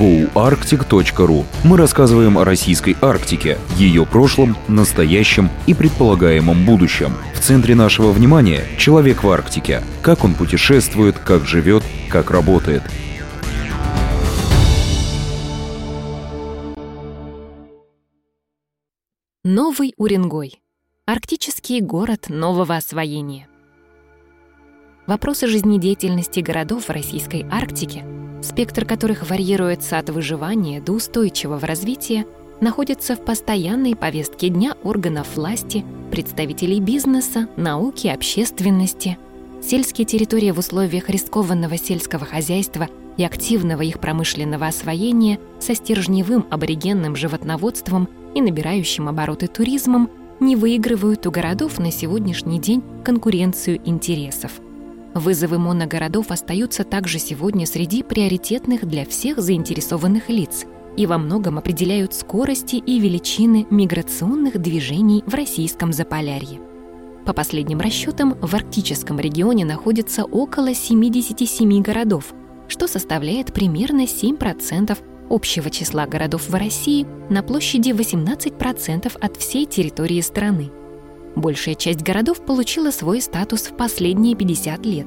goarctic.ru мы рассказываем о российской Арктике, ее прошлом, настоящем и предполагаемом будущем. В центре нашего внимания – человек в Арктике. Как он путешествует, как живет, как работает. Новый Уренгой. Арктический город нового освоения. Вопросы жизнедеятельности городов в российской Арктике, спектр которых варьируется от выживания до устойчивого развития, находятся в постоянной повестке дня органов власти, представителей бизнеса, науки, общественности. Сельские территории в условиях рискованного сельского хозяйства и активного их промышленного освоения со стержневым аборигенным животноводством и набирающим обороты туризмом не выигрывают у городов на сегодняшний день конкуренцию интересов. Вызовы моногородов остаются также сегодня среди приоритетных для всех заинтересованных лиц и во многом определяют скорости и величины миграционных движений в российском Заполярье. По последним расчетам, в арктическом регионе находится около 77 городов, что составляет примерно 7% общего числа городов в России на площади 18% от всей территории страны. Большая часть городов получила свой статус в последние 50 лет.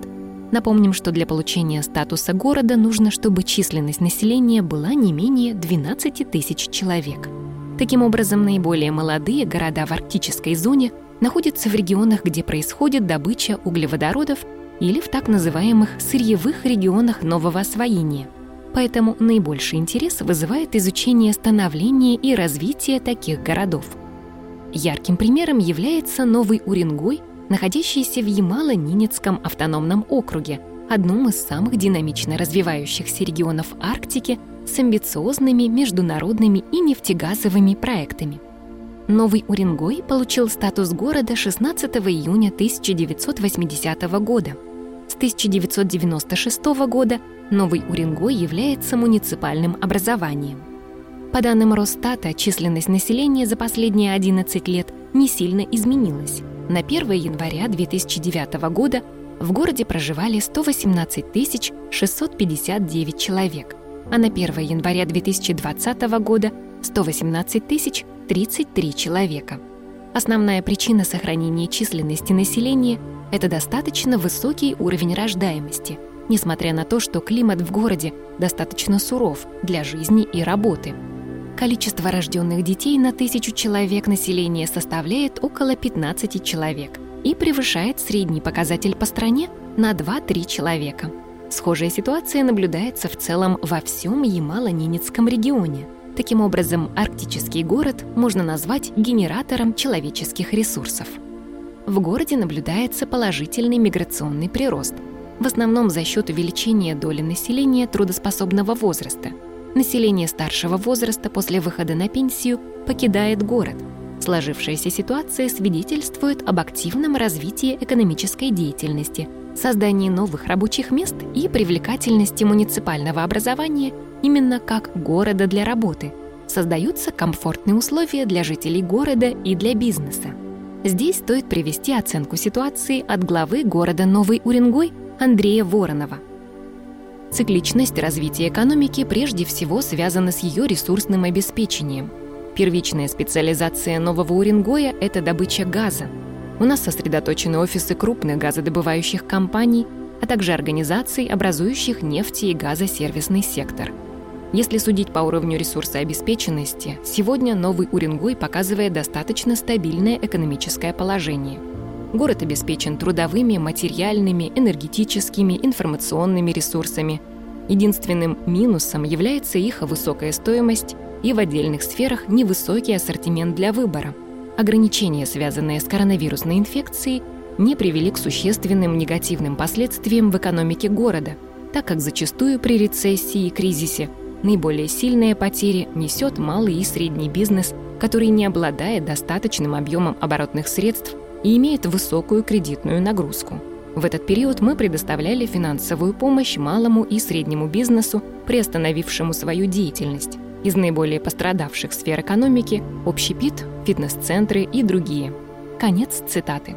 Напомним, что для получения статуса города нужно, чтобы численность населения была не менее 12 тысяч человек. Таким образом, наиболее молодые города в арктической зоне находятся в регионах, где происходит добыча углеводородов или в так называемых сырьевых регионах нового освоения – Поэтому наибольший интерес вызывает изучение становления и развития таких городов. Ярким примером является Новый Уренгой, находящийся в Ямало-Ненецком автономном округе, одном из самых динамично развивающихся регионов Арктики с амбициозными международными и нефтегазовыми проектами. Новый Уренгой получил статус города 16 июня 1980 года. С 1996 года Новый Уренгой является муниципальным образованием. По данным Росстата, численность населения за последние 11 лет не сильно изменилась. На 1 января 2009 года в городе проживали 118 659 человек, а на 1 января 2020 года 118 033 человека. Основная причина сохранения численности населения – это достаточно высокий уровень рождаемости – несмотря на то, что климат в городе достаточно суров для жизни и работы. Количество рожденных детей на тысячу человек населения составляет около 15 человек и превышает средний показатель по стране на 2-3 человека. Схожая ситуация наблюдается в целом во всем Ямало-Ненецком регионе. Таким образом, арктический город можно назвать генератором человеческих ресурсов. В городе наблюдается положительный миграционный прирост – в основном за счет увеличения доли населения трудоспособного возраста. Население старшего возраста после выхода на пенсию покидает город. Сложившаяся ситуация свидетельствует об активном развитии экономической деятельности, создании новых рабочих мест и привлекательности муниципального образования именно как города для работы. Создаются комфортные условия для жителей города и для бизнеса. Здесь стоит привести оценку ситуации от главы города Новый Уренгой Андрея Воронова. Цикличность развития экономики прежде всего связана с ее ресурсным обеспечением. Первичная специализация Нового Уренгоя – это добыча газа. У нас сосредоточены офисы крупных газодобывающих компаний, а также организаций, образующих нефти- и газосервисный сектор. Если судить по уровню ресурсообеспеченности, сегодня Новый Уренгой показывает достаточно стабильное экономическое положение – Город обеспечен трудовыми, материальными, энергетическими, информационными ресурсами. Единственным минусом является их высокая стоимость и в отдельных сферах невысокий ассортимент для выбора. Ограничения, связанные с коронавирусной инфекцией, не привели к существенным негативным последствиям в экономике города, так как зачастую при рецессии и кризисе наиболее сильные потери несет малый и средний бизнес, который не обладает достаточным объемом оборотных средств и имеет высокую кредитную нагрузку. В этот период мы предоставляли финансовую помощь малому и среднему бизнесу, приостановившему свою деятельность. Из наиболее пострадавших сфер экономики – общепит, фитнес-центры и другие. Конец цитаты.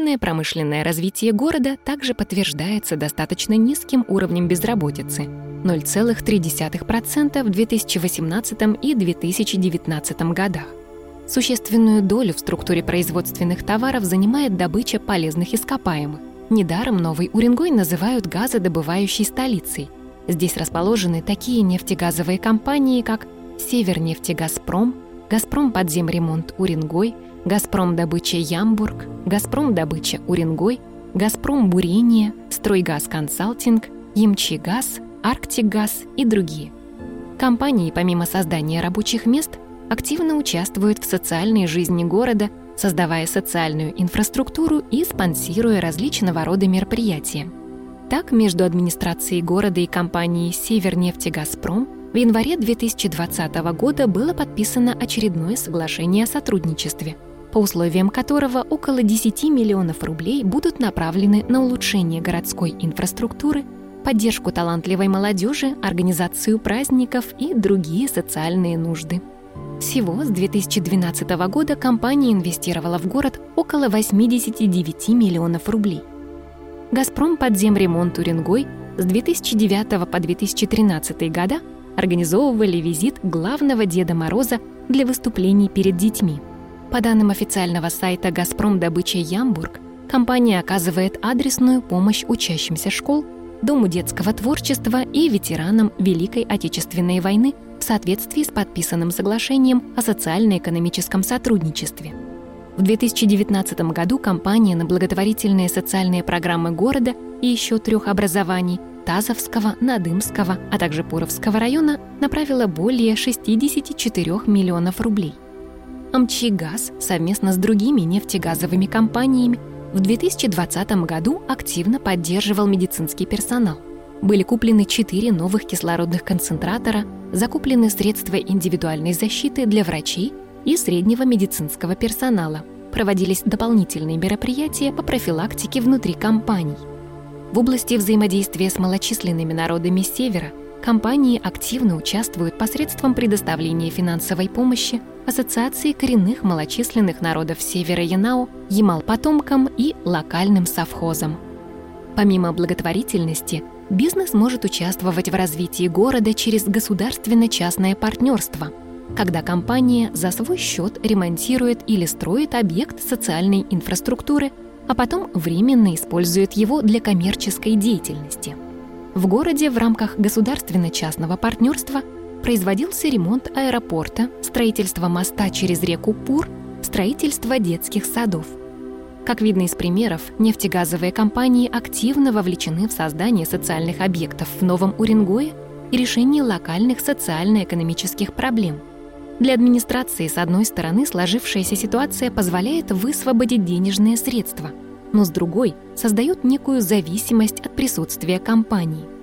Активное промышленное развитие города также подтверждается достаточно низким уровнем безработицы – 0,3% в 2018 и 2019 годах. Существенную долю в структуре производственных товаров занимает добыча полезных ископаемых. Недаром Новый Уренгой называют газодобывающей столицей. Здесь расположены такие нефтегазовые компании, как Севернефтегазпром, Газпром подземремонт Уренгой, Газпром добыча Ямбург, Газпром добыча Уренгой, Газпром бурение, Стройгаз консалтинг, Ямчигаз, Арктикгаз и другие. Компании, помимо создания рабочих мест, активно участвуют в социальной жизни города, создавая социальную инфраструктуру и спонсируя различного рода мероприятия. Так, между администрацией города и компанией «Севернефтегазпром» в январе 2020 года было подписано очередное соглашение о сотрудничестве, по условиям которого около 10 миллионов рублей будут направлены на улучшение городской инфраструктуры поддержку талантливой молодежи, организацию праздников и другие социальные нужды. Всего с 2012 года компания инвестировала в город около 89 миллионов рублей. «Газпром» подземремонт Уренгой с 2009 по 2013 года организовывали визит главного Деда Мороза для выступлений перед детьми. По данным официального сайта «Газпром добыча Ямбург», компания оказывает адресную помощь учащимся школ – Дому детского творчества и ветеранам Великой Отечественной войны в соответствии с подписанным соглашением о социально-экономическом сотрудничестве. В 2019 году компания на благотворительные социальные программы города и еще трех образований Тазовского, Надымского, а также Пуровского района направила более 64 миллионов рублей. Амчигаз совместно с другими нефтегазовыми компаниями в 2020 году активно поддерживал медицинский персонал. Были куплены четыре новых кислородных концентратора, закуплены средства индивидуальной защиты для врачей и среднего медицинского персонала. Проводились дополнительные мероприятия по профилактике внутри компаний. В области взаимодействия с малочисленными народами Севера компании активно участвуют посредством предоставления финансовой помощи Ассоциации коренных малочисленных народов Севера Янау, Ямал-потомкам и локальным совхозам. Помимо благотворительности, бизнес может участвовать в развитии города через государственно-частное партнерство, когда компания за свой счет ремонтирует или строит объект социальной инфраструктуры, а потом временно использует его для коммерческой деятельности. В городе в рамках государственно-частного партнерства – производился ремонт аэропорта, строительство моста через реку Пур, строительство детских садов. Как видно из примеров, нефтегазовые компании активно вовлечены в создание социальных объектов в Новом Уренгое и решение локальных социально-экономических проблем. Для администрации, с одной стороны, сложившаяся ситуация позволяет высвободить денежные средства, но с другой создает некую зависимость от присутствия компании –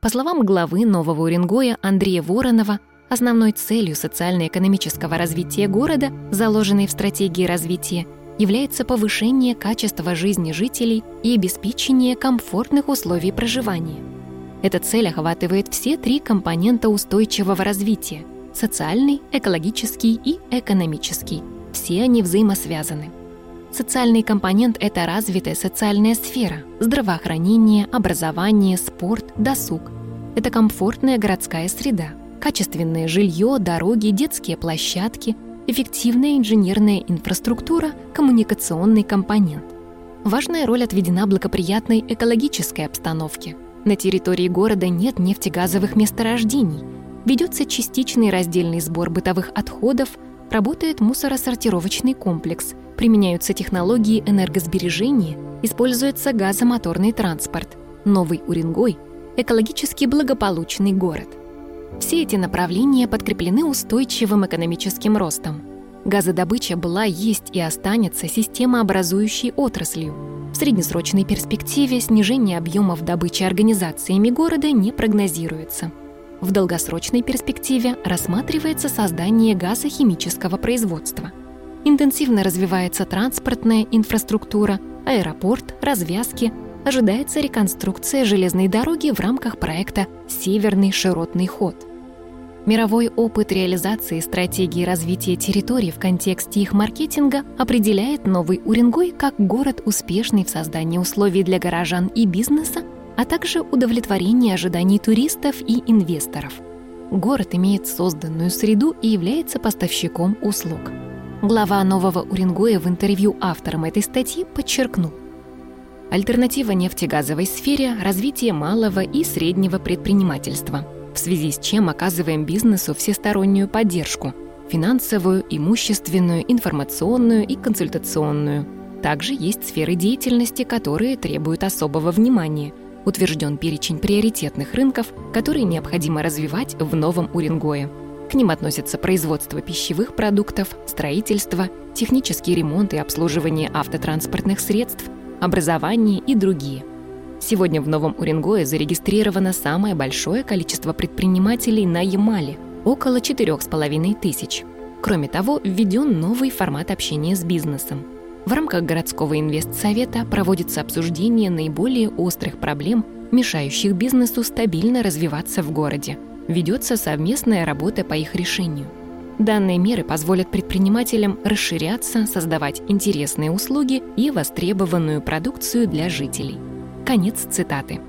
По словам главы Нового Уренгоя Андрея Воронова, основной целью социально-экономического развития города, заложенной в стратегии развития, является повышение качества жизни жителей и обеспечение комфортных условий проживания. Эта цель охватывает все три компонента устойчивого развития – социальный, экологический и экономический. Все они взаимосвязаны – Социальный компонент – это развитая социальная сфера, здравоохранение, образование, спорт, досуг. Это комфортная городская среда, качественное жилье, дороги, детские площадки, эффективная инженерная инфраструктура, коммуникационный компонент. Важная роль отведена благоприятной экологической обстановке. На территории города нет нефтегазовых месторождений, ведется частичный раздельный сбор бытовых отходов, работает мусоросортировочный комплекс, применяются технологии энергосбережения, используется газомоторный транспорт. Новый Уренгой – экологически благополучный город. Все эти направления подкреплены устойчивым экономическим ростом. Газодобыча была, есть и останется системообразующей отраслью. В среднесрочной перспективе снижение объемов добычи организациями города не прогнозируется. В долгосрочной перспективе рассматривается создание газохимического производства – Интенсивно развивается транспортная инфраструктура, аэропорт, развязки, ожидается реконструкция железной дороги в рамках проекта «Северный широтный ход». Мировой опыт реализации стратегии развития территорий в контексте их маркетинга определяет Новый Уренгой как город, успешный в создании условий для горожан и бизнеса, а также удовлетворение ожиданий туристов и инвесторов. Город имеет созданную среду и является поставщиком услуг. Глава Нового Уренгоя в интервью авторам этой статьи подчеркнул, Альтернатива нефтегазовой сфере – развитие малого и среднего предпринимательства, в связи с чем оказываем бизнесу всестороннюю поддержку – финансовую, имущественную, информационную и консультационную. Также есть сферы деятельности, которые требуют особого внимания. Утвержден перечень приоритетных рынков, которые необходимо развивать в Новом Уренгое. К ним относятся производство пищевых продуктов, строительство, технический ремонт и обслуживание автотранспортных средств – образование и другие. Сегодня в Новом Уренгое зарегистрировано самое большое количество предпринимателей на Ямале – около 4,5 тысяч. Кроме того, введен новый формат общения с бизнесом. В рамках городского инвестсовета проводится обсуждение наиболее острых проблем, мешающих бизнесу стабильно развиваться в городе. Ведется совместная работа по их решению – Данные меры позволят предпринимателям расширяться, создавать интересные услуги и востребованную продукцию для жителей. Конец цитаты.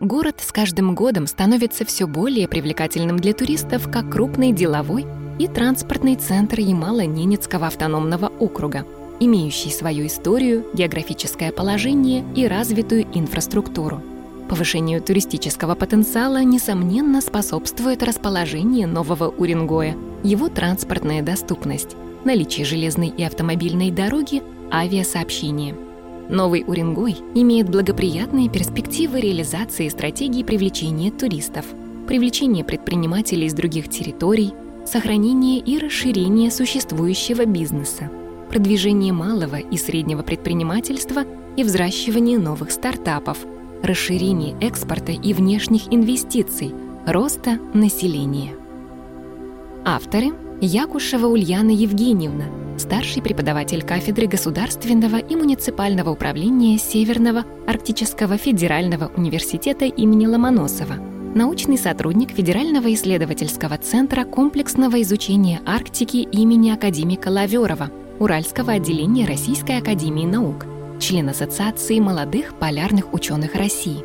Город с каждым годом становится все более привлекательным для туристов как крупный деловой и транспортный центр Ямало-Ненецкого автономного округа – имеющий свою историю, географическое положение и развитую инфраструктуру. Повышению туристического потенциала, несомненно, способствует расположение Нового Уренгоя, его транспортная доступность, наличие железной и автомобильной дороги, авиасообщения. Новый Уренгой имеет благоприятные перспективы реализации стратегии привлечения туристов, привлечения предпринимателей из других территорий, сохранения и расширения существующего бизнеса продвижение малого и среднего предпринимательства и взращивание новых стартапов, расширение экспорта и внешних инвестиций, роста населения. Авторы – Якушева Ульяна Евгеньевна, старший преподаватель кафедры государственного и муниципального управления Северного Арктического федерального университета имени Ломоносова, научный сотрудник Федерального исследовательского центра комплексного изучения Арктики имени академика Лаверова – Уральского отделения Российской Академии Наук, член Ассоциации молодых полярных ученых России.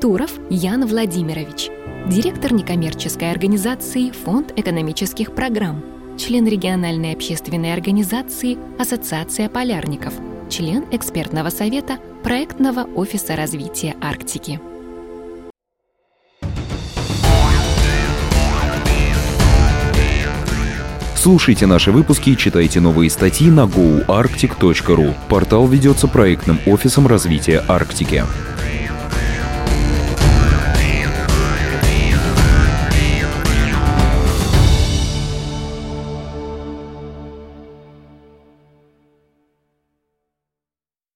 Туров Ян Владимирович, директор некоммерческой организации Фонд экономических программ, член региональной общественной организации Ассоциация полярников, член экспертного совета проектного офиса развития Арктики. Слушайте наши выпуски и читайте новые статьи на goarctic.ru. Портал ведется проектным офисом развития Арктики.